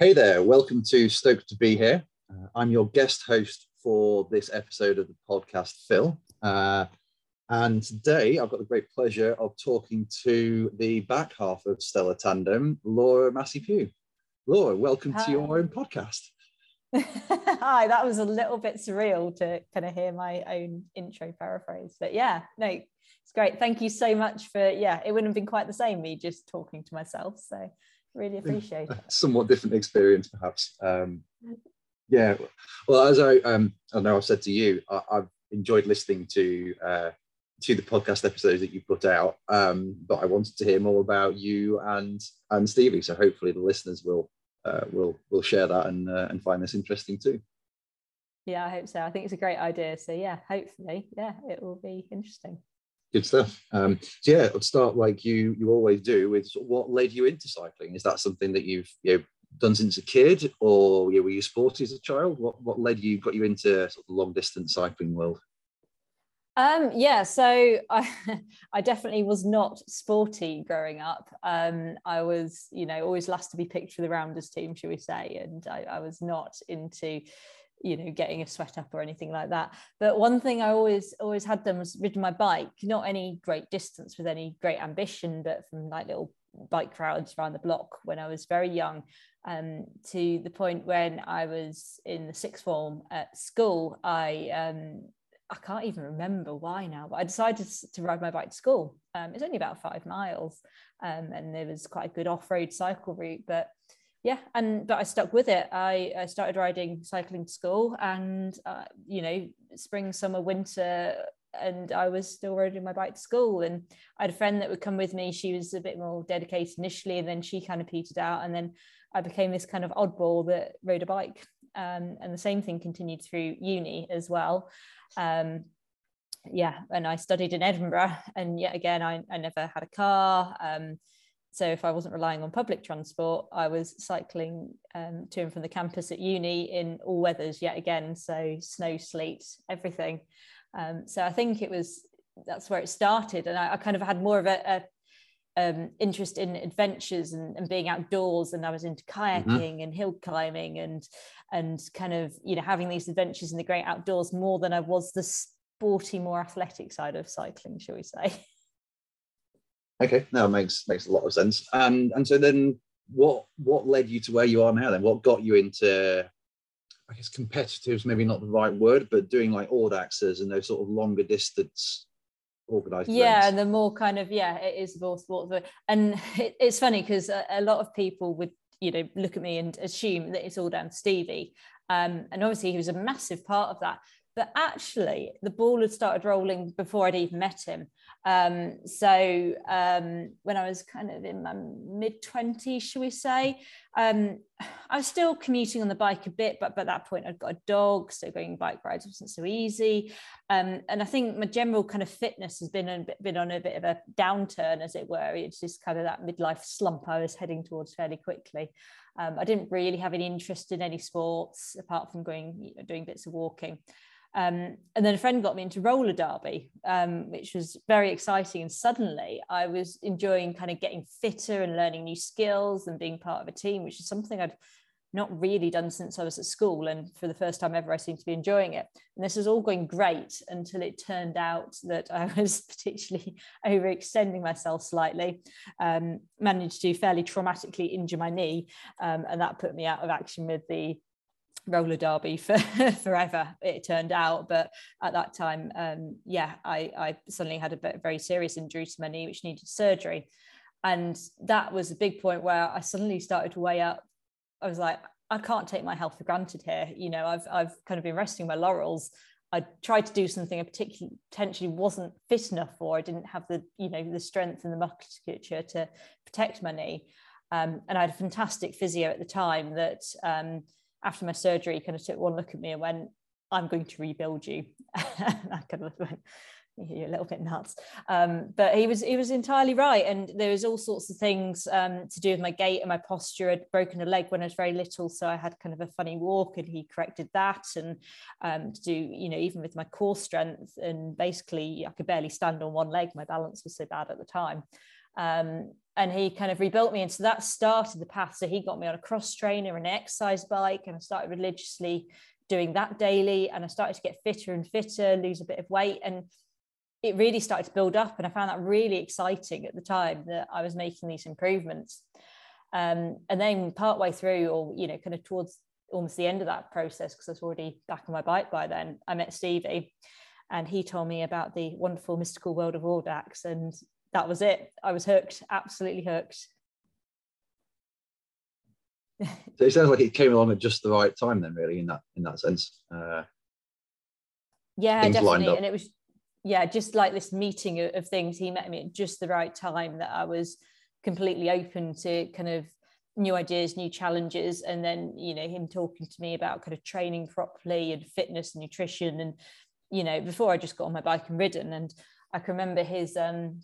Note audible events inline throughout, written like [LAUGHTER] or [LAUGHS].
Hey there, welcome to Stoked to Be Here. Uh, I'm your guest host for this episode of the podcast, Phil. Uh, and today I've got the great pleasure of talking to the back half of Stellar Tandem, Laura Massey Pugh. Laura, welcome Hi. to your own podcast. [LAUGHS] Hi, that was a little bit surreal to kind of hear my own intro paraphrase. But yeah, no, it's great. Thank you so much for, yeah, it wouldn't have been quite the same, me just talking to myself. So really [LAUGHS] appreciate it. Somewhat different experience, perhaps. Um, yeah. Well, as I, um, I know I've said to you, I, have enjoyed listening to uh, to the podcast episodes that you put out, um, but I wanted to hear more about you and and Stevie. So hopefully the listeners will uh, will will share that and uh, and find this interesting too. Yeah, I hope so. I think it's a great idea. So yeah, hopefully, yeah, it will be interesting. Good stuff. Um, so yeah, let's start like you you always do with what led you into cycling. Is that something that you've you know, done since a kid, or know, were you sporty as a child? What what led you got you into sort of the long distance cycling world? Um, yeah, so [LAUGHS] I, I definitely was not sporty growing up. Um, I was, you know, always last to be picked for the rounders team, should we say, and I, I was not into you know getting a sweat up or anything like that but one thing i always always had done was ridden my bike not any great distance with any great ambition but from like little bike crowds around the block when i was very young um, to the point when i was in the sixth form at school i um, I can't even remember why now, but I decided to ride my bike to school. Um, it's only about five miles, um, and there was quite a good off-road cycle route. But yeah and but i stuck with it. I, I started riding cycling to school and uh, you know spring summer winter and i was still riding my bike to school. And i had a friend that would come with me. She was a bit more dedicated initially and then she kind of petered out and then i became this kind of oddball that rode a bike. Um, and the same thing continued through uni as well. Um, yeah and i studied in edinburgh and yet again i, I never had a car. Um, so if I wasn't relying on public transport, I was cycling um, to and from the campus at uni in all weathers yet again. So snow, sleet, everything. Um, so I think it was that's where it started, and I, I kind of had more of a, a um, interest in adventures and, and, being outdoors, and I was into kayaking mm-hmm. and hill climbing and and kind of you know having these adventures in the great outdoors more than I was the sporty, more athletic side of cycling, shall we say. [LAUGHS] Okay, no, it makes makes a lot of sense. And and so then, what what led you to where you are now? Then, what got you into, I guess, competitives? Maybe not the right word, but doing like Audaxes and those sort of longer distance organized. Yeah, events. and the more kind of yeah, it is more sport. And [LAUGHS] it, it's funny because a, a, lot of people would you know look at me and assume that it's all down to Stevie. Um, and obviously he was a massive part of that. But actually, the ball had started rolling before I'd even met him. Um, so um, when I was kind of in my mid 20s, shall we say, um, I was still commuting on the bike a bit, but by that point I'd got a dog, so going bike rides wasn't so easy. Um, and I think my general kind of fitness has been a been on a bit of a downturn, as it were. It's just kind of that midlife slump I was heading towards fairly quickly. Um, I didn't really have any interest in any sports apart from going, you know, doing bits of walking. Um, and then a friend got me into roller derby, um, which was very exciting. And suddenly I was enjoying kind of getting fitter and learning new skills and being part of a team, which is something I'd not really done since I was at school. And for the first time ever, I seemed to be enjoying it. And this was all going great until it turned out that I [LAUGHS] was particularly overextending myself slightly, um, managed to fairly traumatically injure my knee. Um, and that put me out of action with the roller derby for [LAUGHS] forever it turned out. But at that time um, yeah I, I suddenly had a very serious injury to my knee which needed surgery. And that was a big point where I suddenly started to weigh up. I was like I can't take my health for granted here. You know I've, I've kind of been resting my laurels. I tried to do something I particularly potentially wasn't fit enough for. I didn't have the you know the strength and the musculature to protect my knee. Um, and I had a fantastic physio at the time that um, after my surgery kind of took one look at me and went, I'm going to rebuild you. [LAUGHS] I kind of went, you're a little bit nuts. Um, but he was he was entirely right. And there was all sorts of things um, to do with my gait and my posture. I'd broken a leg when I was very little, so I had kind of a funny walk, and he corrected that. And um, to do, you know, even with my core strength, and basically I could barely stand on one leg. My balance was so bad at the time. And he kind of rebuilt me. And so that started the path. So he got me on a cross trainer and an exercise bike, and I started religiously doing that daily. And I started to get fitter and fitter, lose a bit of weight. And it really started to build up. And I found that really exciting at the time that I was making these improvements. Um, and then partway through, or you know, kind of towards almost the end of that process, because I was already back on my bike by then, I met Stevie and he told me about the wonderful mystical world of Audax. And that was it. I was hooked, absolutely hooked. [LAUGHS] so it sounds like it came along at just the right time then really in that in that sense uh, yeah definitely and it was yeah just like this meeting of, of, things he met me at just the right time that i was completely open to kind of new ideas new challenges and then you know him talking to me about kind of training properly and fitness and nutrition and you know before i just got on my bike and ridden and i can remember his um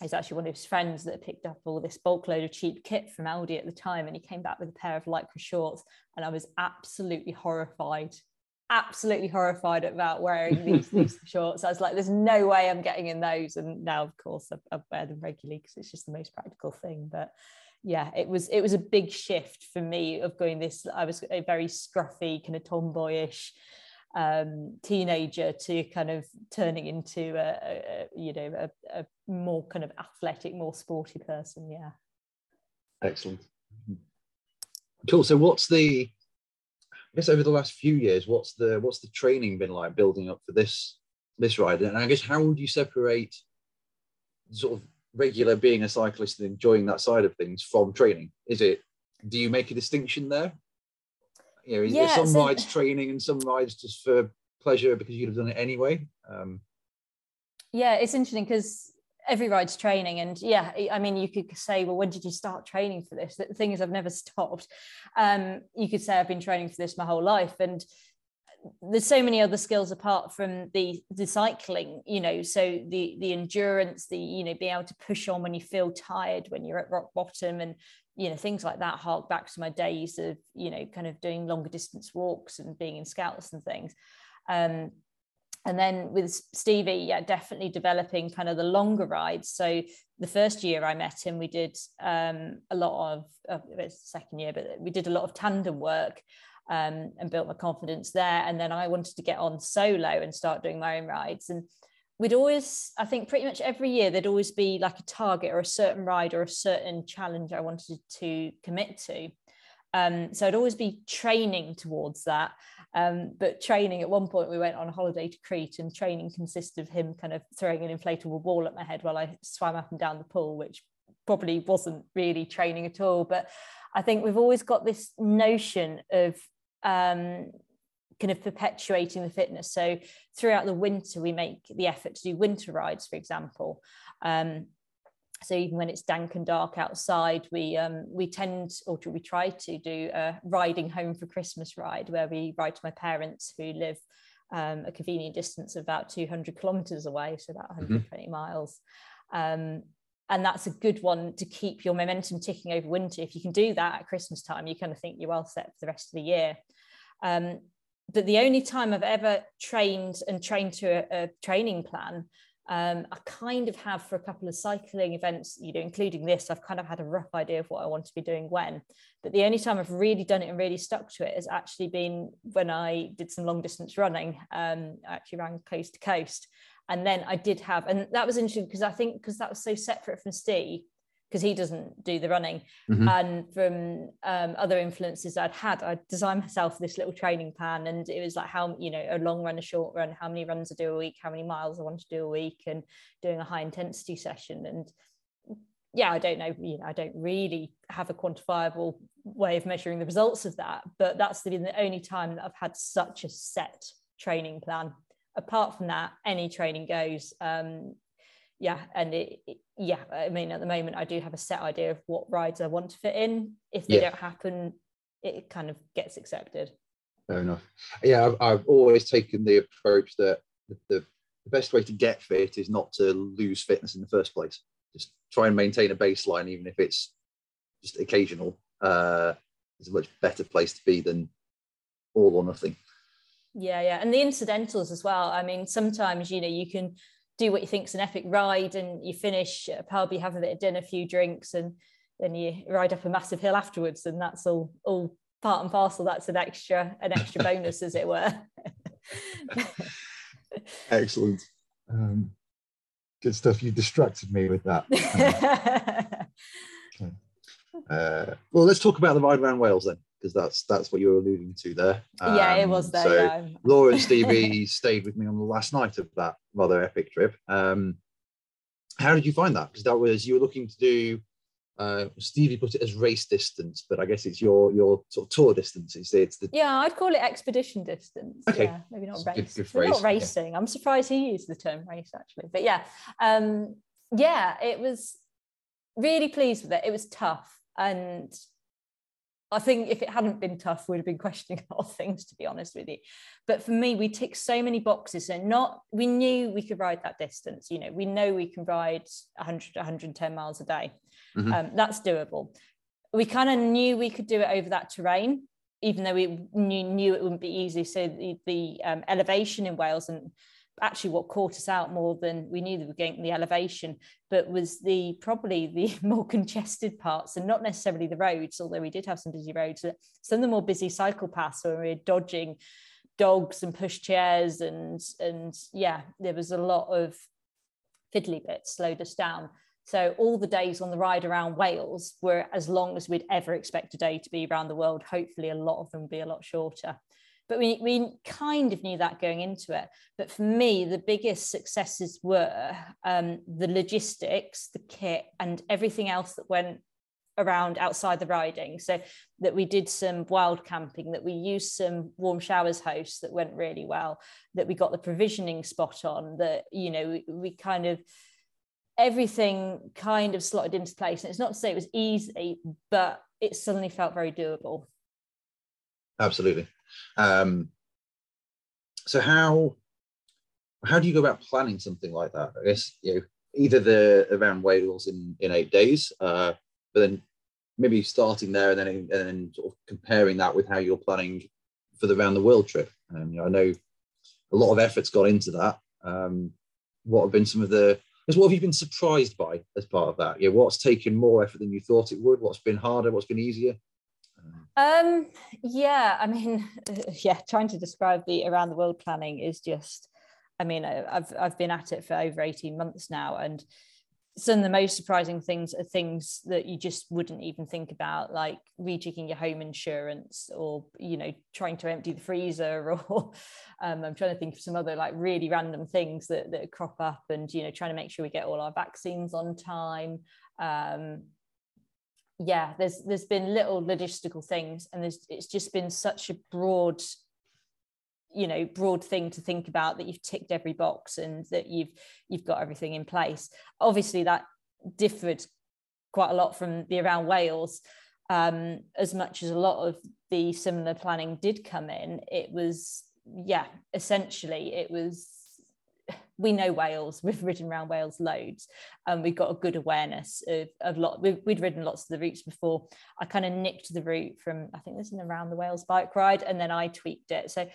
he's actually one of his friends that picked up all this bulk load of cheap kit from Aldi at the time. And he came back with a pair of lycra shorts. And I was absolutely horrified, absolutely horrified about wearing these, [LAUGHS] these shorts. I was like, there's no way I'm getting in those. And now, of course, I, I wear them regularly because it's just the most practical thing. But yeah, it was it was a big shift for me of going this. I was a very scruffy, kind of tomboyish um, teenager to kind of turning into a, a you know a, a, more kind of athletic, more sporty person. Yeah. Excellent. Cool. So, what's the? I guess over the last few years, what's the what's the training been like building up for this this ride? And I guess how would you separate sort of regular being a cyclist and enjoying that side of things from training? Is it do you make a distinction there? You know, is yeah, some so, rides training and some rides just for pleasure because you'd have done it anyway? Um, yeah, it's interesting because every ride's training and yeah i mean you could say well when did you start training for this the thing is i've never stopped um, you could say i've been training for this my whole life and there's so many other skills apart from the the cycling you know so the the endurance the you know being able to push on when you feel tired when you're at rock bottom and you know things like that hark back to my days of you know kind of doing longer distance walks and being in scouts and things um, and then with Stevie, yeah, definitely developing kind of the longer rides. So the first year I met him, we did um, a lot of, uh, it's the second year, but we did a lot of tandem work um, and built my confidence there. And then I wanted to get on solo and start doing my own rides. And we'd always, I think pretty much every year, there'd always be like a target or a certain ride or a certain challenge I wanted to commit to. Um, so I'd always be training towards that. Um, but training at one point, we went on a holiday to Crete, and training consisted of him kind of throwing an inflatable ball at my head while I swam up and down the pool, which probably wasn't really training at all. But I think we've always got this notion of um, kind of perpetuating the fitness. So throughout the winter, we make the effort to do winter rides, for example. Um, so even when it's dank and dark outside, we um, we tend or we try to do a riding home for Christmas ride where we ride to my parents who live um, a convenient distance of about 200 kilometers away, so about 120 mm-hmm. miles. Um, and that's a good one to keep your momentum ticking over winter. If you can do that at Christmas time, you kind of think you're well set for the rest of the year. Um, but the only time I've ever trained and trained to a, a training plan, um, I kind of have for a couple of cycling events, you know, including this, I've kind of had a rough idea of what I want to be doing when. But the only time I've really done it and really stuck to it has actually been when I did some long distance running. Um, I actually ran coast to coast. And then I did have, and that was interesting because I think because that was so separate from Steve, because he doesn't do the running. Mm-hmm. And from um, other influences I'd had, I designed myself this little training plan, and it was like how you know a long run, a short run, how many runs I do a week, how many miles I want to do a week, and doing a high intensity session. And yeah, I don't know, you know, I don't really have a quantifiable way of measuring the results of that, but that's been the only time that I've had such a set training plan. Apart from that, any training goes. Um, yeah and it, it, yeah i mean at the moment i do have a set idea of what rides i want to fit in. If they yeah. don't happen it kind of gets accepted. Fair enough. Yeah i've, I've always taken the approach that the, the, best way to get fit is not to lose fitness in the first place. Just try and maintain a baseline even if it's just occasional uh it's a much better place to be than all or nothing. Yeah yeah and the incidentals as well. I mean sometimes you know you can do what you think's an epic ride and you finish at a pub, you have a bit of dinner, a few drinks, and then you ride up a massive hill afterwards, and that's all all part and parcel. That's an extra an extra [LAUGHS] bonus, as it were. Excellent. Um, good stuff. You distracted me with that. [LAUGHS] okay. uh, well, let's talk about the ride around Wales then, because that's that's what you were alluding to there. Um, yeah, it was um, there. So yeah. Laura and Stevie [LAUGHS] stayed with me on the last night of that rather epic trip. Um, how did you find that? Because that was you were looking to do uh, Stevie put it as race distance, but I guess it's your your sort of tour distance. It's, it's the yeah, I'd call it expedition distance. Okay, yeah, maybe not race. Good, good not racing. Yeah. I'm surprised he used the term race actually, but yeah, um, yeah, it was really pleased with it. It was tough, and I think if it hadn't been tough, we'd have been questioning a lot of things, to be honest with you. But for me, we ticked so many boxes and not, we knew we could ride that distance. You know, we know we can ride 100, 110 miles a day. Mm-hmm. Um, that's doable. We kind of knew we could do it over that terrain, even though we knew, knew it wouldn't be easy. So the, the um, elevation in Wales and actually what caught us out more than we knew that we were getting the elevation, but was the probably the [LAUGHS] more congested parts and not necessarily the roads, although we did have some busy roads, some of the more busy cycle paths where we were dodging dogs and push chairs and and yeah, there was a lot of fiddly bits slowed us down. So all the days on the ride around Wales were as long as we'd ever expect a day to be around the world. Hopefully, a lot of them be a lot shorter. But we, we kind of knew that going into it. But for me, the biggest successes were um, the logistics, the kit, and everything else that went around outside the riding. So that we did some wild camping, that we used some warm showers hosts that went really well, that we got the provisioning spot on, that, you know, we, we kind of everything kind of slotted into place. And it's not to say it was easy, but it suddenly felt very doable. Absolutely. Um, so how how do you go about planning something like that? I guess you know either the around Wales in in eight days, uh, but then maybe starting there and then and then sort of comparing that with how you're planning for the round the world trip. And you know, I know a lot of efforts got into that. Um, what have been some of the what have you been surprised by as part of that? Yeah, what's taken more effort than you thought it would? What's been harder? What's been easier? Um, yeah, I mean, [LAUGHS] yeah, trying to describe the around the world planning is just, I mean, I've I've been at it for over 18 months now, and some of the most surprising things are things that you just wouldn't even think about, like rejigging your home insurance or, you know, trying to empty the freezer [LAUGHS] or um, I'm trying to think of some other like really random things that, that crop up and, you know, trying to make sure we get all our vaccines on time. Um, yeah, there's there's been little logistical things, and there's it's just been such a broad, you know, broad thing to think about that you've ticked every box and that you've you've got everything in place. Obviously, that differed quite a lot from the around Wales. Um, as much as a lot of the similar planning did come in, it was yeah, essentially it was we know Wales. [LAUGHS] We've ridden around Wales loads, and we've got a good awareness of of lot. We've, we'd ridden lots of the routes before. I kind of nicked the route from I think this is around the Wales bike ride, and then I tweaked it. So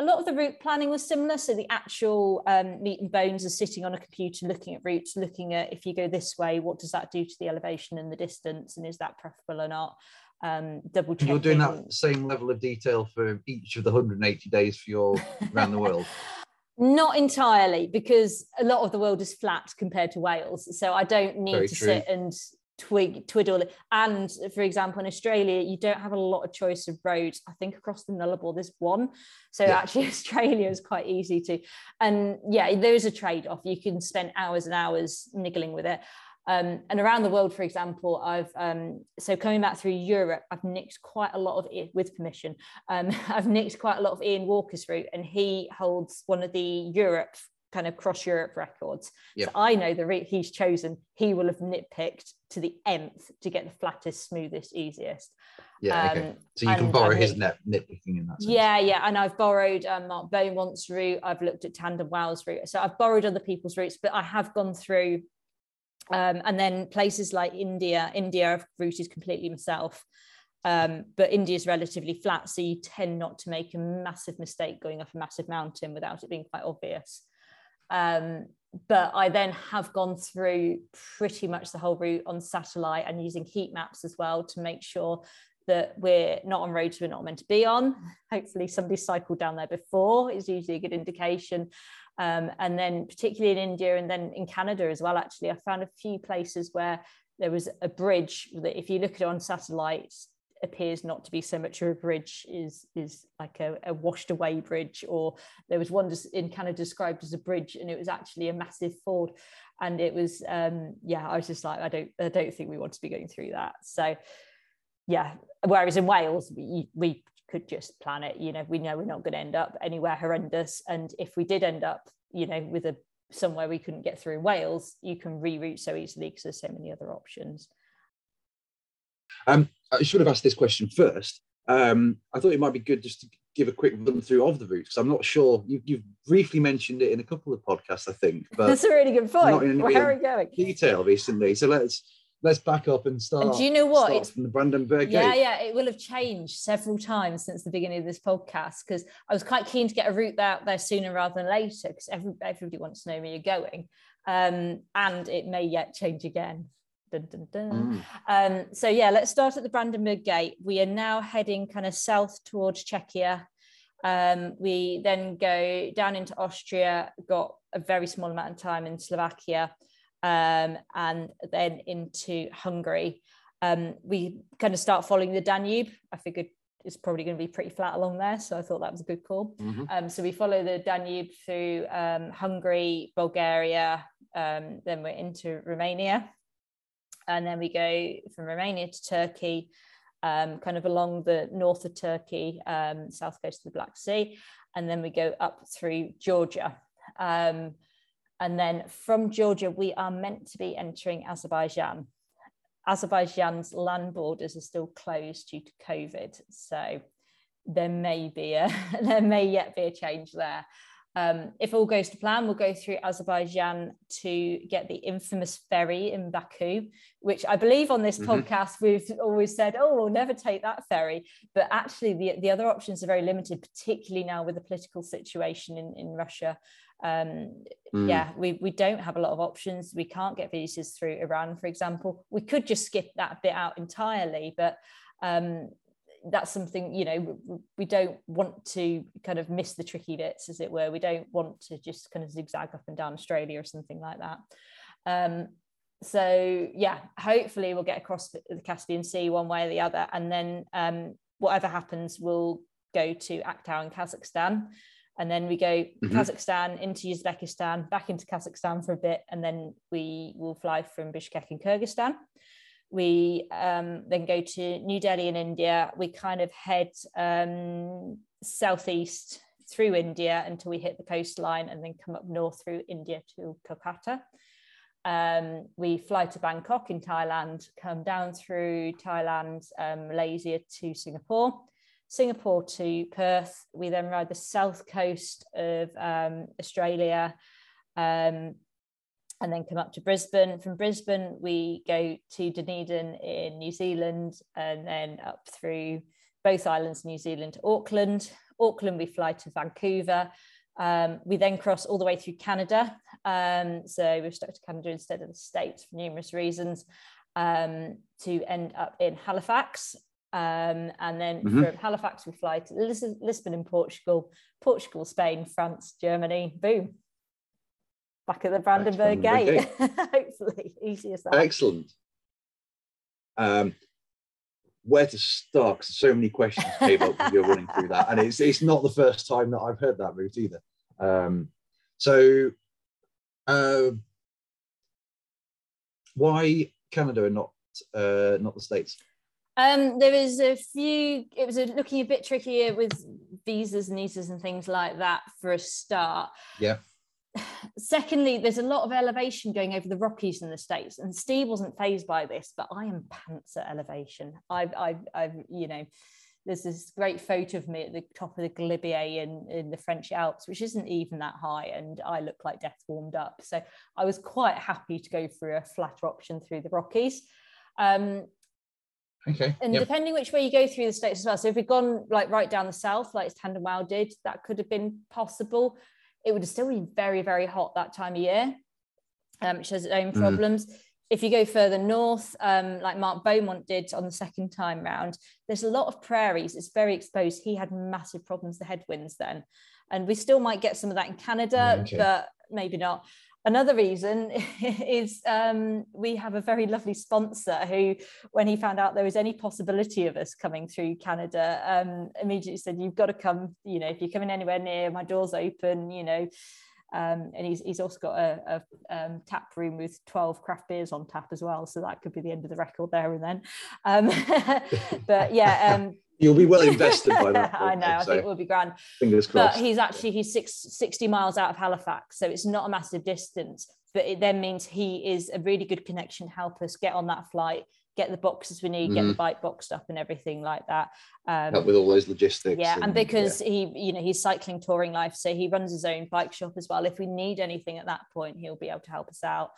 a lot of the route planning was similar. So the actual um, meat and bones are sitting on a computer, looking at routes, looking at if you go this way, what does that do to the elevation and the distance, and is that preferable or not? Um, double checking. You're doing that same level of detail for each of the 180 days for your [LAUGHS] around the world. Not entirely, because a lot of the world is flat compared to Wales. So I don't need Very to true. sit and twig twiddle it. And for example, in Australia, you don't have a lot of choice of roads. I think across the Nullarbor there's one. So yeah. actually, [LAUGHS] Australia is quite easy to. And yeah, there is a trade off. You can spend hours and hours niggling with it. Um, and around the world, for example, I've um, so coming back through Europe, I've nicked quite a lot of it with permission. Um, [LAUGHS] I've nicked quite a lot of Ian Walker's route, and he holds one of the Europe kind of cross Europe records. Yep. So I know the route he's chosen, he will have nitpicked to the nth to get the flattest, smoothest, easiest. Yeah, okay. Um, so you can borrow his net nitpicking in that sense. Yeah, yeah. And I've borrowed um, Mark Beaumont's route. I've looked at Tandem Wow route. So I've borrowed other people's routes, but I have gone through um, and then places like India, India I've routed completely myself. Um, but India is relatively flat, so you tend not to make a massive mistake going up a massive mountain without it being quite obvious. Um, but I then have gone through pretty much the whole route on satellite and using heat maps as well to make sure that we're not on roads we're not meant to be on. [LAUGHS] Hopefully, somebody cycled down there before is usually a good indication. Um, and then, particularly in India and then in Canada as well, actually, I found a few places where there was a bridge that, if you look at it on satellites, appears not to be so much of a bridge is is like a, a, washed away bridge or there was one in canada described as a bridge and it was actually a massive ford. And it was um yeah i was just like i don't i don't think we want to be going through that. So yeah whereas in wales we, we could just plan it you know we know we're not going to end up anywhere horrendous and if we did end up you know with a somewhere we couldn't get through wales you can reroute so easily because there's so many other options um, I should have asked this question first. Um, I thought it might be good just to give a quick run through of the route because I'm not sure you, have briefly mentioned it in a couple of podcasts, I think. But that's a really good point. Where are we going? Detail recently, so let's let's back up and start. And do you know what? It's from the Brandenburg Yeah, yeah, it will have changed several times since the beginning of this podcast because I was quite keen to get a route out there sooner rather than later because every, everybody wants to know where you're going, um, and it may yet change again. Dun, dun, dun. Mm. Um, so yeah, let's start at the Brandenburg Gate. We are now heading kind of south towards Czechia. Um, we then go down into Austria, got a very small amount of time in Slovakia, um, and then into Hungary. Um, we kind of start following the Danube. I figured it's probably going to be pretty flat along there, so I thought that was a good call. Mm-hmm. Um, so we follow the Danube through um, Hungary, Bulgaria, then we're into Romania and then we go from Romania to Turkey, um, kind of along the north of Turkey, um, south coast of the Black Sea, and then we go up through Georgia. Um, and then from Georgia, we are meant to be entering Azerbaijan. Azerbaijan's land borders are still closed due to COVID, so there may be a [LAUGHS] there may yet be a change there. Um, if all goes to plan, we'll go through Azerbaijan to get the infamous ferry in Baku, which I believe on this mm-hmm. podcast we've always said, oh, we'll never take that ferry. But actually, the, the other options are very limited, particularly now with the political situation in, in Russia. Um, mm. Yeah, we, we don't have a lot of options. We can't get visas through Iran, for example. We could just skip that bit out entirely, but um, that's something you know we don't want to kind of miss the tricky bits as it were we don't want to just kind of zigzag up and down australia or something like that um, so yeah hopefully we'll get across the caspian sea one way or the other and then um, whatever happens we'll go to aktau in kazakhstan and then we go mm-hmm. kazakhstan into uzbekistan back into kazakhstan for a bit and then we will fly from bishkek in kyrgyzstan we um, then go to New Delhi in India. We kind of head um, southeast through India until we hit the coastline and then come up north through India to Kolkata. Um, we fly to Bangkok in Thailand, come down through Thailand, um, Malaysia to Singapore, Singapore to Perth. We then ride the south coast of um, Australia, um, and then come up to Brisbane. From Brisbane, we go to Dunedin in New Zealand and then up through both islands, New Zealand to Auckland. Auckland, we fly to Vancouver. Um, we then cross all the way through Canada. Um, so we've stuck to Canada instead of the States for numerous reasons um, to end up in Halifax. Um, and then mm-hmm. from Halifax, we fly to Lis- Lisbon in Portugal, Portugal, Spain, France, Germany. Boom, back at the Brandenburg Gate. [LAUGHS] Hopefully, easy as that. Excellent. Um, where to start? Because so many questions came up when you're running through that, and it's it's not the first time that I've heard that route either. Um, so, uh, why Canada and not uh, not the states? Um, there was a few. It was a, looking a bit trickier with visas and visas and things like that for a start. Yeah secondly, there's a lot of elevation going over the Rockies in the States, and Steve wasn't phased by this, but I am pants at elevation. I've, I've, I've you know, there's this great photo of me at the top of the Galibier in, in the French Alps, which isn't even that high, and I look like death warmed up. So I was quite happy to go through a flatter option through the Rockies. Um, Okay. And yep. depending which way you go through the states as well. So if we'd gone like right down the south, like Tandem Wow did, that could have been possible it would have still been very, very hot that time of year, um, which has its own Mm. problems. If you go further north, um, like Mark Beaumont did on the second time round, there's a lot of prairies. It's very exposed. He had massive problems, the headwinds then. And we still might get some of that in Canada, Okay. but maybe not. Another reason [LAUGHS] is um, we have a very lovely sponsor who, when he found out there was any possibility of us coming through Canada, um, immediately said, "You've got to come. You know, if you're coming anywhere near, my door's open. You know." Um, and he's, he's also got a, a um, tap room with 12 craft beers on tap as well. So that could be the end of the record there and then. Um, [LAUGHS] but yeah, um, You'll be well invested by that. [LAUGHS] I point, know, I'd I say. think it will be grand Fingers crossed. but he's actually he's six, 60 miles out of halifax so it's not a massive distance but it then means he is a really good connection to help us get on that flight get the boxes we need get the bike boxed up and everything like that um, Help with all those logistics. yeah and because he you know he's cycling touring life so he runs his own bike shop as well if we need anything at that point he'll be able to help us out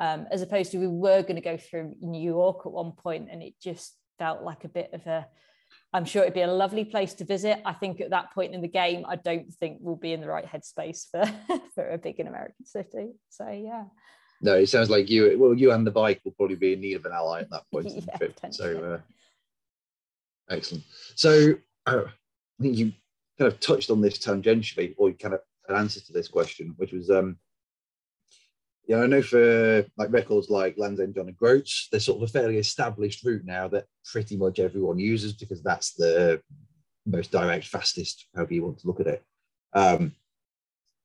um, as opposed to we were going to go through new york at one point and it just felt like a bit of a I'm sure it'd be a lovely place to visit. I think at that point in the game, I don't think we'll be in the right headspace for [LAUGHS] for a big and American city. So yeah, No, it sounds like you. Well, you and the bike will probably be in need of an ally at that point [LAUGHS] Yeah, So, uh, excellent. So, uh, I think you kind of touched on this tangentially, or you kind of an answer to this question, which was, um, yeah, I know for like records like Land's End, John o' Groats, there's sort of a fairly established route now that pretty much everyone uses because that's the most direct, fastest, however you want to look at it. Um,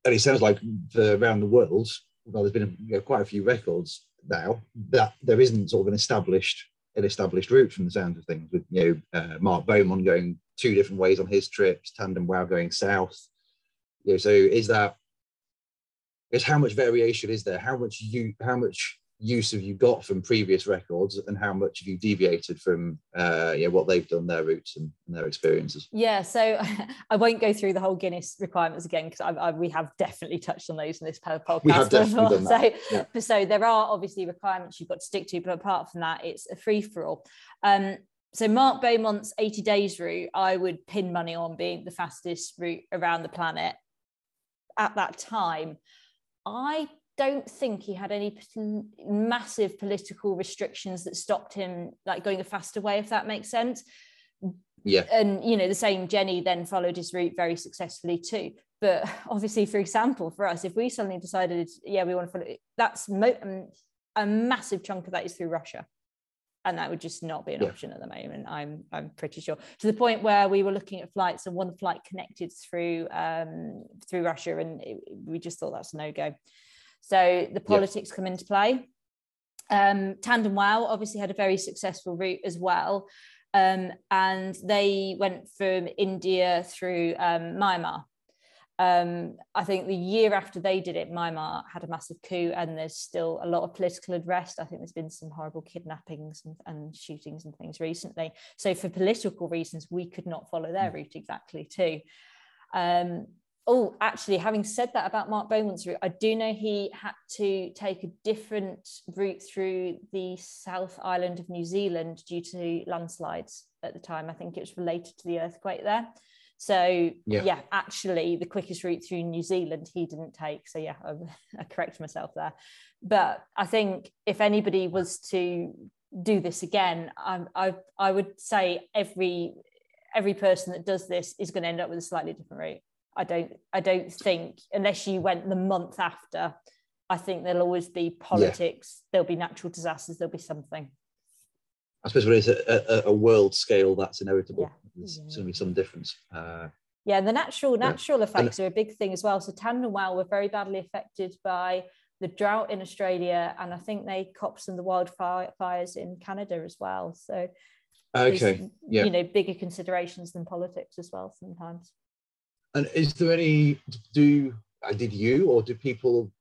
and it sounds like for around the world, well, there's been you know, quite a few records now that there isn't sort of an established an established route from the sounds of things with you know uh, Mark Beaumont going two different ways on his trips, Tandem Wow going south. You know, so is that is how much variation is there? How much you how much use have you got from previous records, and how much have you deviated from uh, you know, what they've done, their routes and, and their experiences? yeah. So [LAUGHS] I won't go through the whole Guinness requirements again because we have definitely touched on those in this po- podcast. We have definitely before. done that, [LAUGHS] So, yeah. so there are obviously requirements you've got to stick to, but apart from that, it's a free for all. Um, so Mark Beaumont's 80 days route, I would pin money on being the fastest route around the planet at that time. I don't think he had any massive political restrictions that stopped him like going a faster way, if that makes sense. Yeah, And you know, the same Jenny then followed his route very successfully too. But [LAUGHS] obviously, for example, for us, if we suddenly decided, yeah, we want to follow, that's mo- a massive chunk of that is through Russia and that would just not be an Yeah. option at the moment i'm i'm pretty sure. To the point where we were looking at flights and one flight connected through um through russia and it, we just thought that's no-go. So the politics come into play. Um tandem wow obviously had a very successful route as well um and they went from india through um myanmar um, I think the year after they did it, Myanmar had a massive coup, and there's still a lot of political unrest. I think there's been some horrible kidnappings and, and shootings and things recently. So, for political reasons, we could not follow their route exactly, too. Um, oh, actually, having said that about Mark Beaumont's route, I do know he had to take a different route through the South Island of New Zealand due to landslides at the time. I think it was related to the earthquake there. So Yeah. yeah. actually the quickest route through New Zealand he didn't take. So yeah, I, [LAUGHS] I correct myself there. But I think if anybody was to do this again, I, I I would say every every person that does this is going to end up with a slightly different route. I don't I don't think unless you went the month after, I think there'll always be politics, there'll be natural disasters, there'll be something. I suppose when it's a, a, a world scale, that's inevitable. Yeah. There's Yeah. going to be some difference. Uh, Yeah, and the natural Yeah. natural effects are a big thing as well. So Tandem Wow were very badly affected by the drought in Australia, and I think they copped some of the wildfires in Canada as well. So okay. yeah. you know, bigger considerations than politics as well sometimes. And is there any do uh, did you or do people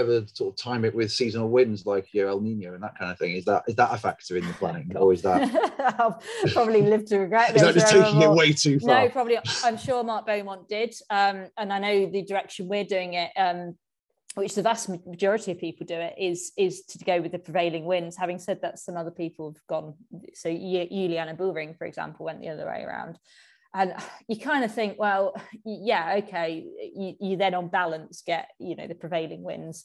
ever sort of time it with seasonal winds like your El Nino and that kind of thing? Is that is that a factor in the planning, [LAUGHS] or is that I'll probably live to regret [LAUGHS] is that just taking it way too far? No, probably. I'm sure Mark Beaumont did, um, and I know the direction we're doing it, um, which the vast majority of people do it, is is to go with the prevailing winds. Having said that, some other people have gone. So Juliana Buhring, for example, went the other way around. And you kind of think well yeah okay you, you then on balance get you know the prevailing winds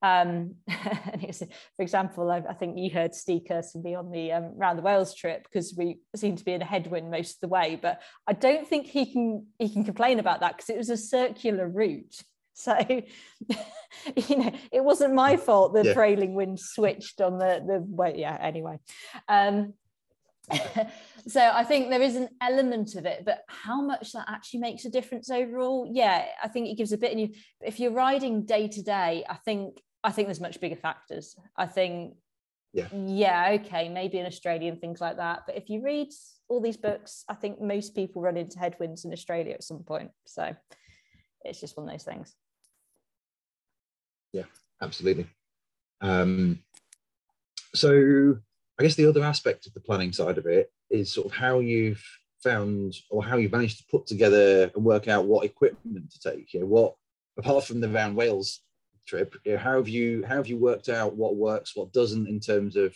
um, [LAUGHS] for example, I, I, think you heard Steve Kirsten be on the um, round the Wales trip because we seem to be in a headwind most of the way. But I don't think he can he can complain about that because it was a circular route. [LAUGHS] So, [LAUGHS] you know, it wasn't my fault the yeah. trailing wind switched on the the way. Yeah. Anyway, um, [LAUGHS] so I think there is an element of it, but how much that actually makes a difference overall, yeah, I think it gives a bit. And you, if you're riding day to day, I think I think there's much bigger factors. I think, yeah, yeah, okay, maybe in Australia and things like that. But if you read all these books, I think most people run into headwinds in Australia at some point. So it's just one of those things. Yeah, absolutely. Um, so I guess the other aspect of the planning side of it is sort of how you've found or how you've managed to put together and work out what equipment to take. You know, what apart from the Round Wales trip, you know, how have you how have you worked out what works, what doesn't in terms of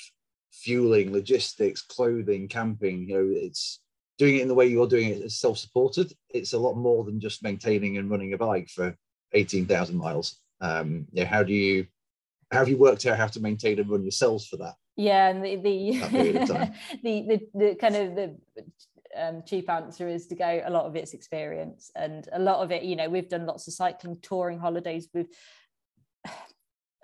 fueling, logistics, clothing, camping? You know, it's doing it in the way you're doing it is self-supported. It's a lot more than just maintaining and running a bike for 18,000 miles. Um, you know, how do you how have you worked out how to maintain and run yourselves for that? Yeah, and the the [LAUGHS] the, the, the kind of the um, cheap answer is to go a lot of it's experience and a lot of it you know we've done lots of cycling touring holidays with [SIGHS]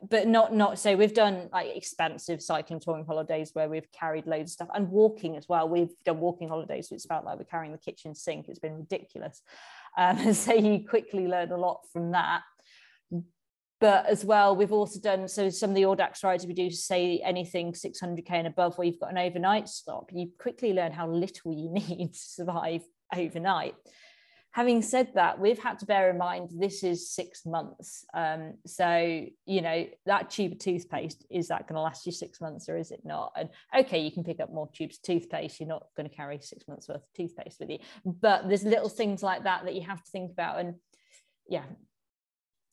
but not not so we've done like expensive cycling touring holidays where we've carried loads of stuff and walking as well. We've done walking holidays so it's felt like we're carrying the kitchen sink it's been ridiculous. Um, [LAUGHS] so you quickly learn a lot from that but as well we've also done so some of the audax rides we do say anything 600k and above where you've got an overnight stop you quickly learn how little you [LAUGHS] need to survive overnight. Having said that we've had to bear in mind this is six months. Um, so you know that tube of toothpaste is that going to last you six months or is it not? And okay you can pick up more tubes of toothpaste you're not going to carry six months worth of toothpaste with you. But there's little things like that that you have to think about. And yeah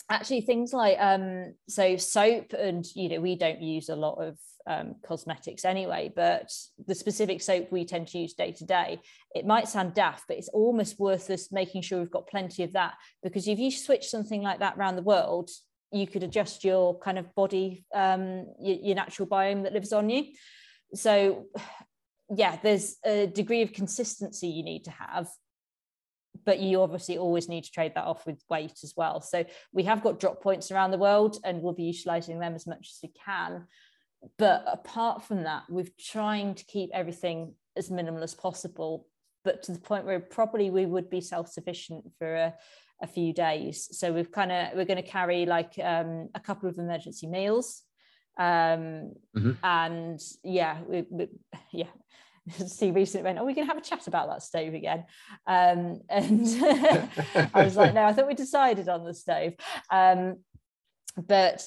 actually things like um so soap and you know we don't use a lot of um, cosmetics anyway but the specific soap we tend to use day to day it might sound daft but it's almost worth us making sure we've got plenty of that because if you switch something like that around the world you could adjust your kind of body um, your, your natural biome that lives on you. So yeah there's a degree of consistency you need to have but you obviously always need to trade that off with weight as well. So we have got drop points around the world and we'll be utilizing them as much as we can. But apart from that, we're trying to keep everything as minimal as possible, but to the point where probably we would be self-sufficient for a, a few days. So we've kind of we're going to carry like um, a couple of emergency meals um mm-hmm. and yeah we, we, yeah [LAUGHS] Steve recently went, "Oh, we can have a chat about that stove again," um, [LAUGHS] and I was like, "No, I thought we decided on the stove." Um, but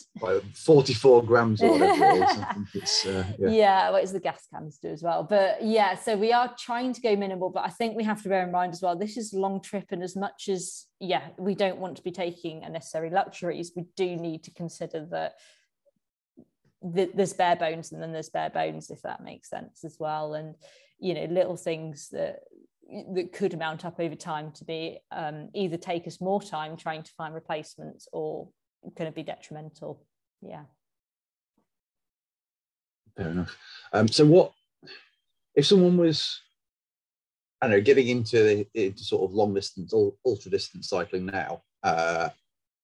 44 grams or whatever it is. [LAUGHS] Uh, yeah. yeah, well, it's the gas canister as well. But yeah, so we are trying to go minimal, but I think we have to bear in mind as well, this is a long trip. And as much as, yeah, we don't want to be taking unnecessary luxuries, we do need to consider that there's bare bones and then there's bare bones if that makes sense as well. And you know little things that that could mount up over time to be um, either take us more time trying to find replacements or going to be detrimental. Yeah. Fair enough. Um, so what if someone was I don't know getting into the, into sort of long distance ultra distance cycling now uh,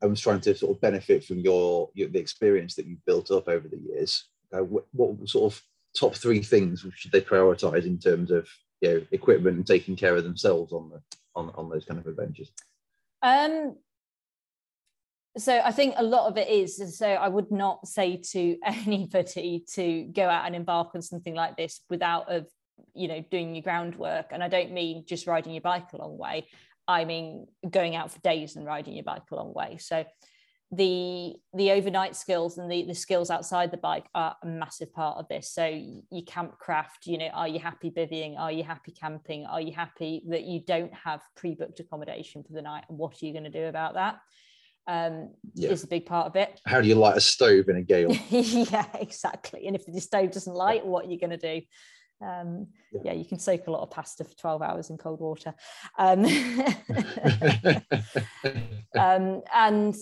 I was trying to sort of benefit from your, your the experience that you've built up over the years. Uh, what, what, sort of top three things should they prioritize in terms of you know equipment and taking care of themselves on the on, on those kind of adventures? Um, so I think a lot of it is so I would not say to [LAUGHS] anybody to go out and embark on something like this without of you know doing your groundwork and I don't mean just riding your bike a long way I mean going out for days and riding your bike a long way. So the the overnight skills and the the skills outside the bike are a massive part of this. So you camp craft you know are you happy bivvying? Are you happy camping? Are you happy that you don't have pre-booked accommodation for the night? And what are you going to do about that? Um yeah. is a big part of it. How do you light a stove in a gale? [LAUGHS] Yeah exactly. And if the stove doesn't light what are you going to do Um, yeah. yeah. you can soak a lot of pasta for 12 hours in cold water. Um, [LAUGHS] um, and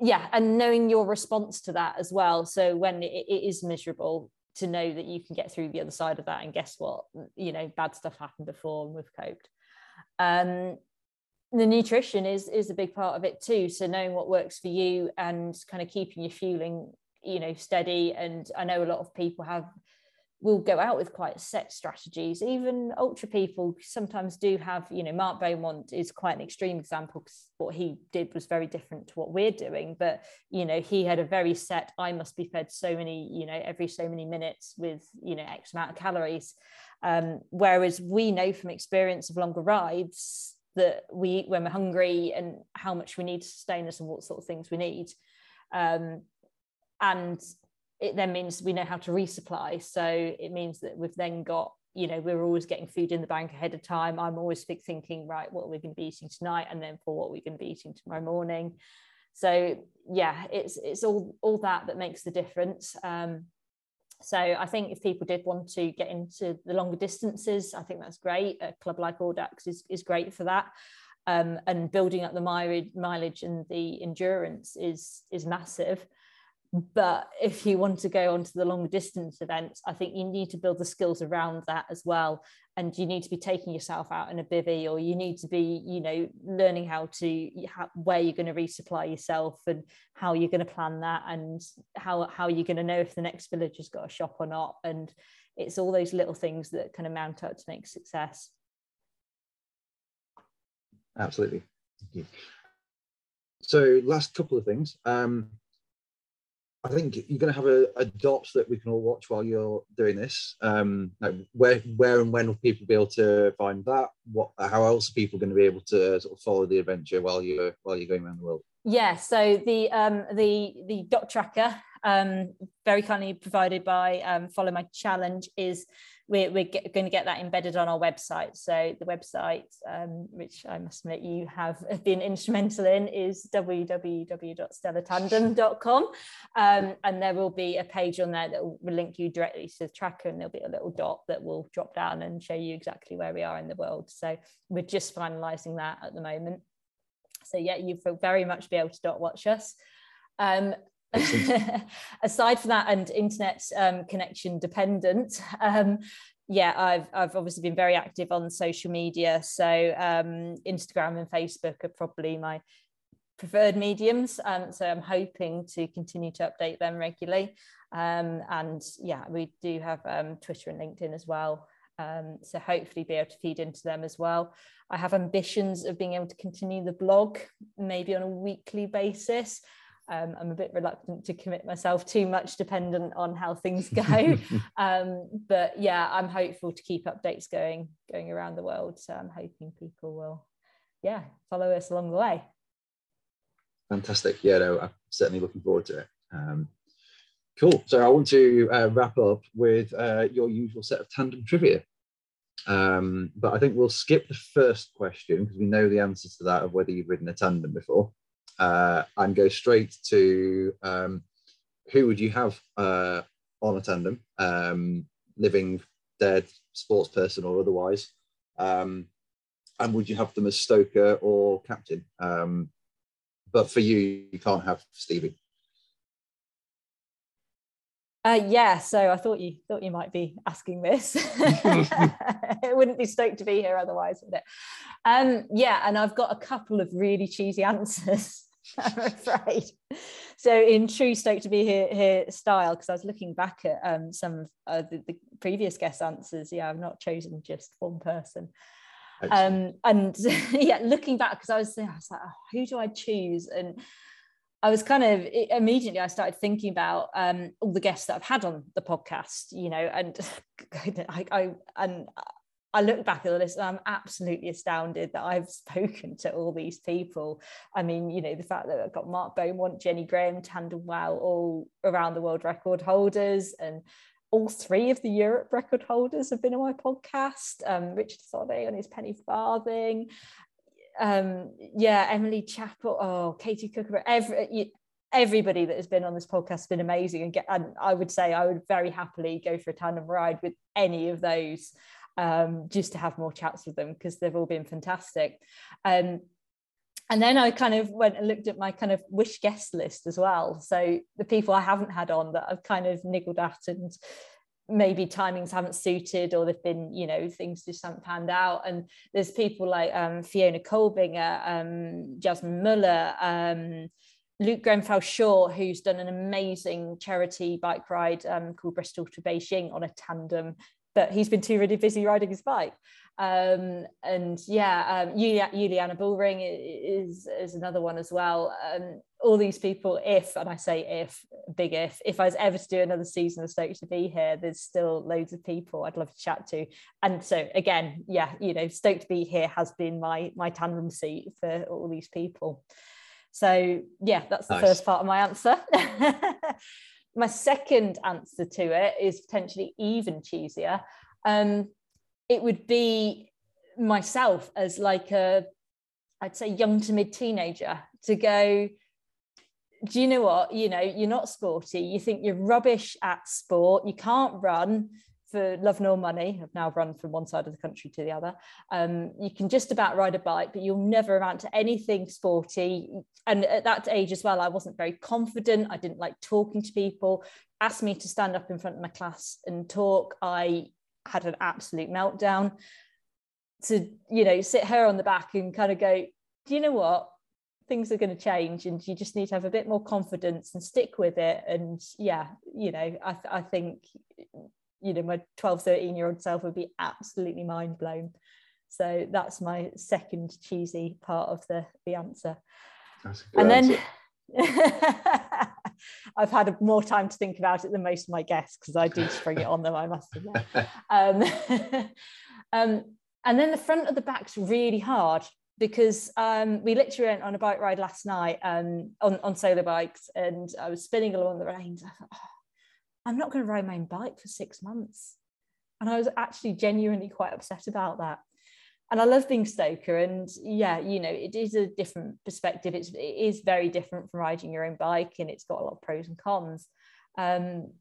yeah, and knowing your response to that as well. So when it, it is miserable, to know that you can get through the other side of that. And guess what? You know, bad stuff happened before and we've coped. Um, the nutrition is is a big part of it too so knowing what works for you and kind of keeping your fueling you know steady and i know a lot of people have will go out with quite set strategies even ultra people sometimes do have you know mark beaumont is quite an extreme example because what he did was very different to what we're doing but you know he had a very set i must be fed so many you know every so many minutes with you know x amount of calories um, whereas we know from experience of longer rides that we eat when we're hungry and how much we need to sustain us and what sort of things we need. Um, and it then means we know how to resupply. So it means that we've then got, you know, we're always getting food in the bank ahead of time. I'm always thinking, right, what are we going to be eating tonight? And then for what we're going to be eating tomorrow morning. So yeah, it's it's all all that that makes the difference. Um, so I think if people did want to get into the longer distances, I think that's great. A club like Audax is, is great for that. Um, and building up the mileage, mileage and the endurance is is massive. But if you want to go on to the long distance events, I think you need to build the skills around that as well. And you need to be taking yourself out in a bivy, or you need to be, you know, learning how to how, where you're going to resupply yourself and how you're going to plan that, and how how you're going to know if the next village has got a shop or not. And it's all those little things that kind of mount up to make success. Absolutely. So, last couple of things. Um, I think you're going to have a, a dot that we can all watch while you're doing this. Um, like where, where, and when will people be able to find that? What, how else are people going to be able to sort of follow the adventure while you're while you're going around the world? Yeah, so the um, the the dot tracker, um, very kindly provided by um, Follow My Challenge, is we're, we're get, going to get that embedded on our website. So the website, um, which I must admit you have [LAUGHS] been instrumental in, is www.stellatandem.com. Um, and there will be a page on there that will link you directly to the tracker and there'll be a little dot that will drop down and show you exactly where we are in the world. So we're just finalising that at the moment. So yeah, you will very much be able to dot watch us. Um, [LAUGHS] aside from that and internet um, connection dependent um, yeah I've, I've obviously been very active on social media. So um, instagram and facebook are probably my preferred mediums. Um, so i'm hoping to continue to update them regularly. Um, and yeah we do have um, twitter and linkedin as well. So hopefully be able to feed into them as well. I have ambitions of being able to continue the blog maybe on a weekly basis um, I'm a bit reluctant to commit myself too much, dependent on how things go. [LAUGHS] um, but yeah, I'm hopeful to keep updates going going around the world. So I'm hoping people will, yeah, follow us along the way. Fantastic. Yeah, no, I'm certainly looking forward to it. Um, cool. So I want to uh, wrap up with uh, your usual set of tandem trivia. Um, but I think we'll skip the first question because we know the answers to that of whether you've ridden a tandem before uh, and go straight to um, who would you have uh, on a tandem, um, living, dead, sports person or otherwise, um, and would you have them as stoker or captain? Um, but for you, you can't have Stevie. Uh, yeah, so I thought you thought you might be asking this. [LAUGHS] it wouldn't be stoked to be here otherwise, would it? Um, yeah, and I've got a couple of really cheesy answers. [LAUGHS] I'm afraid. So, in true Stoked to be here, here style, because I was looking back at um, some of uh, the, the, previous guest answers. Yeah, I've not chosen just one person. Um, and [LAUGHS] yeah, looking back, because I was, I was like, oh, who do I choose? And I was kind of immediately I started thinking about um, all the guests that I've had on the podcast, you know, and [LAUGHS] I, I and I look back at the list and I'm absolutely astounded that I've [LAUGHS] spoken to all these people. I mean, you know, the fact that I've got Mark Beaumont, Jenny Graham, Tandem Wow, all around the world record holders, and all three of the Europe record holders have been on my podcast. Um, Richard Soddy on his penny farthing. Um, yeah, Emily Chappell, oh, Katie Cooker, every everybody that has been on this podcast has been amazing and, get, and I would say I would very happily go for a tandem ride with any of those um, just to have more chats with them because they've all been fantastic. Um, and then I kind of went and looked at my kind of wish guest list as well. So the people I haven't had on that I've kind of niggled at and maybe timings haven't suited or they've been, you know, things just haven't panned out. And there's people like um, Fiona Kolbinger, um, Jasmine Muller, um, Luke Grenfell Shaw, who's done an amazing charity bike ride um, called Bristol to Beijing on a tandem, but he's been too really busy riding his bike. Um, and yeah, um, Juliana Buhring is, is another one as well. Um, all these people, if, and I say if, big if, if I was ever to do another season of Stoked to be here, there's still loads of people I'd love to chat to. And so again, yeah, you know, Stoked to be here has been my my tandem seat for all these people. So yeah, that's the nice. first part of my answer. [LAUGHS] my second answer to it is potentially even cheesier. Um, it would be myself as like a, I'd say young to mid teenager to go, do you know what? You know, you're not sporty. You think you're rubbish at sport. You can't run for love nor money. I've now run from one side of the country to the other. Um, you can just about ride a bike, but you'll never amount to anything sporty. And at that age as well, I wasn't very confident. I didn't like talking to people. Asked me to stand up in front of my class and talk. I had an absolute meltdown. To you know, sit her on the back and kind of go, do you know what? Things are going to change, and you just need to have a bit more confidence and stick with it. And yeah, you know, I, I think you know my 12 13 year old self would be absolutely mind blown so that's my second cheesy part of the the answer and answer. then [LAUGHS] I've had more time to think about it than most of my guests because I do spring it on them, I must admit. [LAUGHS] Um, [LAUGHS] um, and then the front of the back's really hard because um, we literally went on a bike ride last night um, on, on solar bikes and I was spinning along the reins. I thought, oh, I'm not going to ride my own bike for six months. And I was actually genuinely quite upset about that. And I love being stoker. And yeah, you know, it is a different perspective. It's, it is very different from riding your own bike and it's got a lot of pros and cons. Um,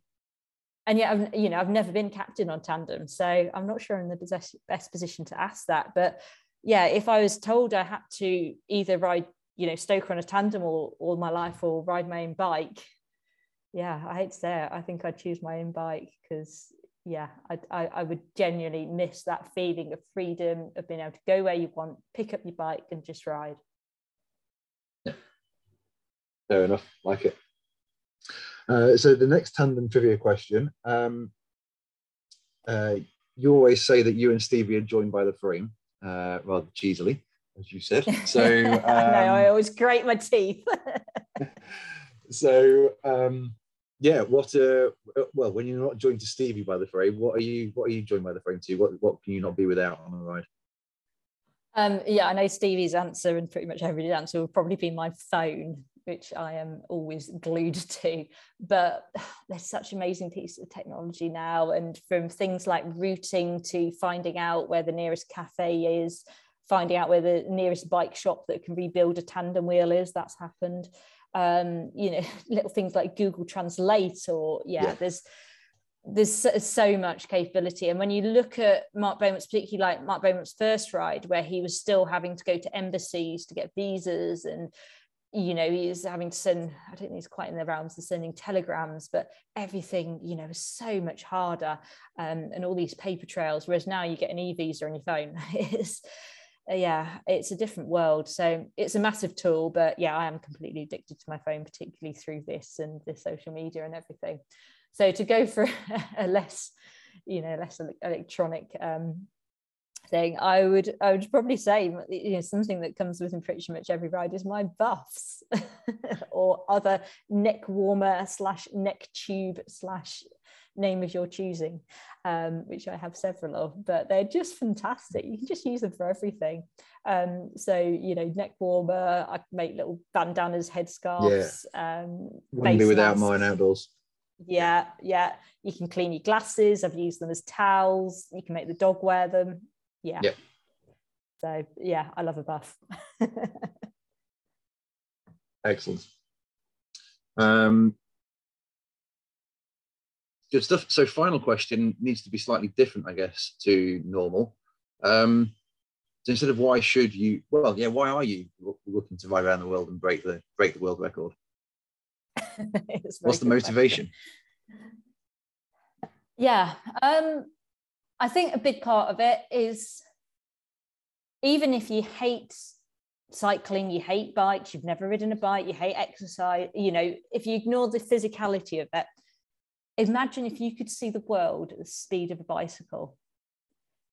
and yet, I've, you know, I've never been captain on tandem. So I'm not sure I'm in the best, position to ask that. But yeah, if I was told I had to either ride, you know, stoker on a tandem all, all my life or ride my own bike, yeah, I hate to say it. I think I'd choose my own bike because yeah, I, I, I would genuinely miss that feeling of freedom of being able to go where you want, pick up your bike and just ride. Yeah, fair enough. Like it. Uh, so the next tandem trivia question. Um, uh, you always say that you and Stevie are joined by the frame, uh, rather cheesily, as you said. [LAUGHS] So um, no, I always grate my teeth. [LAUGHS] [LAUGHS] so um, yeah, what uh well when you're not joined to Stevie by the frame, what are you what are you joined by the frame to? What what can you not be without on a ride? Um, yeah, I know Stevie's answer and pretty much everybody's answer will probably be my phone, which I am always glued [LAUGHS] to. But [SIGHS] there's such amazing pieces of technology now, and from things like routing to finding out where the nearest cafe is, finding out where the nearest bike shop that can rebuild a tandem wheel is. That's happened um, you know, [LAUGHS] little things like Google Translate or yeah, yeah. there's there's so, much capability. And when you look at Mark Beaumont's, particularly like Mark Beaumont's first ride, where he was still having to go to embassies to get visas and you know, he's having to send, I don't think he's quite in the realms of sending telegrams, but everything, you know, is so much harder um, and all these paper trails. Whereas now you get an e-visa on your phone. [LAUGHS] it's, yeah, it's a different world. So it's a massive tool, but yeah, I am completely addicted to my phone, particularly through this and the social media and everything. So to go for [LAUGHS] a less, you know, less electronic um, thing, I would I would probably say you know something that comes with pretty much every ride is my buffs [LAUGHS] or other neck warmer slash neck tube slash name of your choosing, um, which I have several of, but they're just fantastic. You can just use them for everything. Um, so, you know, neck warmer, I make little bandanas, headscarves. Yeah. Um, Wouldn't be without masks. mine outdoors. Yeah, yeah. You can clean your glasses. I've used them as towels. You can make the dog wear them. Yeah. Yeah. So, yeah, I love a buff. [LAUGHS] Excellent. Um, good stuff. So, final question needs to be slightly different, I guess, to normal. Um, so instead of why should you? Well, yeah, why are you looking to ride around the world and break the break the world record? [LAUGHS] What's the motivation? Question. Yeah, um, I think a big part of it is even if you hate cycling, you hate bikes, you've never ridden a bike, you hate exercise, you know, if you ignore the physicality of it, imagine if you could see the world at the speed of a bicycle.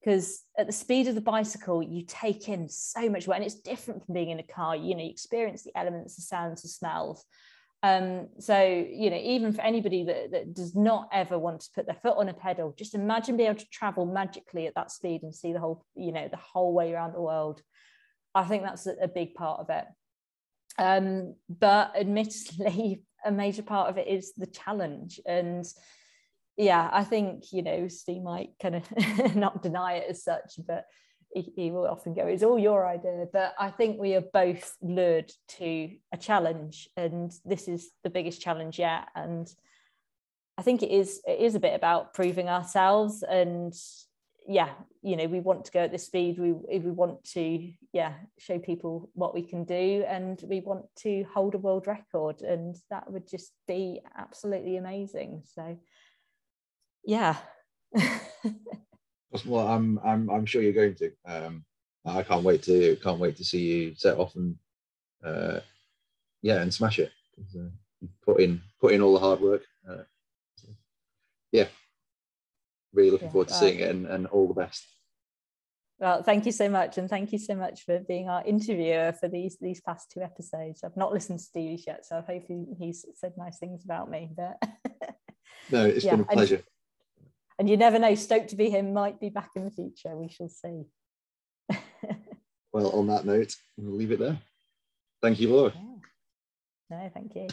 Because at the speed of the bicycle, you take in so much, and it's different from being in a car. You know, you experience the elements, the sounds, the smells. Um, so, you know, even for anybody that, that does not ever want to put their foot on a pedal, just imagine being able to travel magically at that speed and see the whole, you know, the whole way around the world. I think that's a, a big part of it. Um, but admittedly, a major part of it is the challenge. And yeah, I think, you know, Steve might kind of [LAUGHS] not deny it as such, but he, he will often go, it's all your idea. But I think we are both lured to a challenge, and this is the biggest challenge yet. And I think it is it is a bit about proving ourselves and yeah you know we want to go at this speed we we want to yeah show people what we can do and we want to hold a world record and that would just be absolutely amazing so yeah well, I'm I'm I'm sure you're going to. Um, I can't wait to can't wait to see you set off and uh, yeah, and smash it. Uh, put in put in all the hard work. Uh, yeah, really looking yeah, forward to uh, seeing it and, and all the best. Well, thank you so much, and thank you so much for being our interviewer for these these past two episodes. I've not listened to Stevie yet, so hopefully he's said nice things about me. But [LAUGHS] no, it's yeah, been a pleasure and you never know, stoked to be him might be back in the future. We shall see. [LAUGHS] well, on that note, we'll leave it there. Thank you, Laura. Yeah. No, thank you.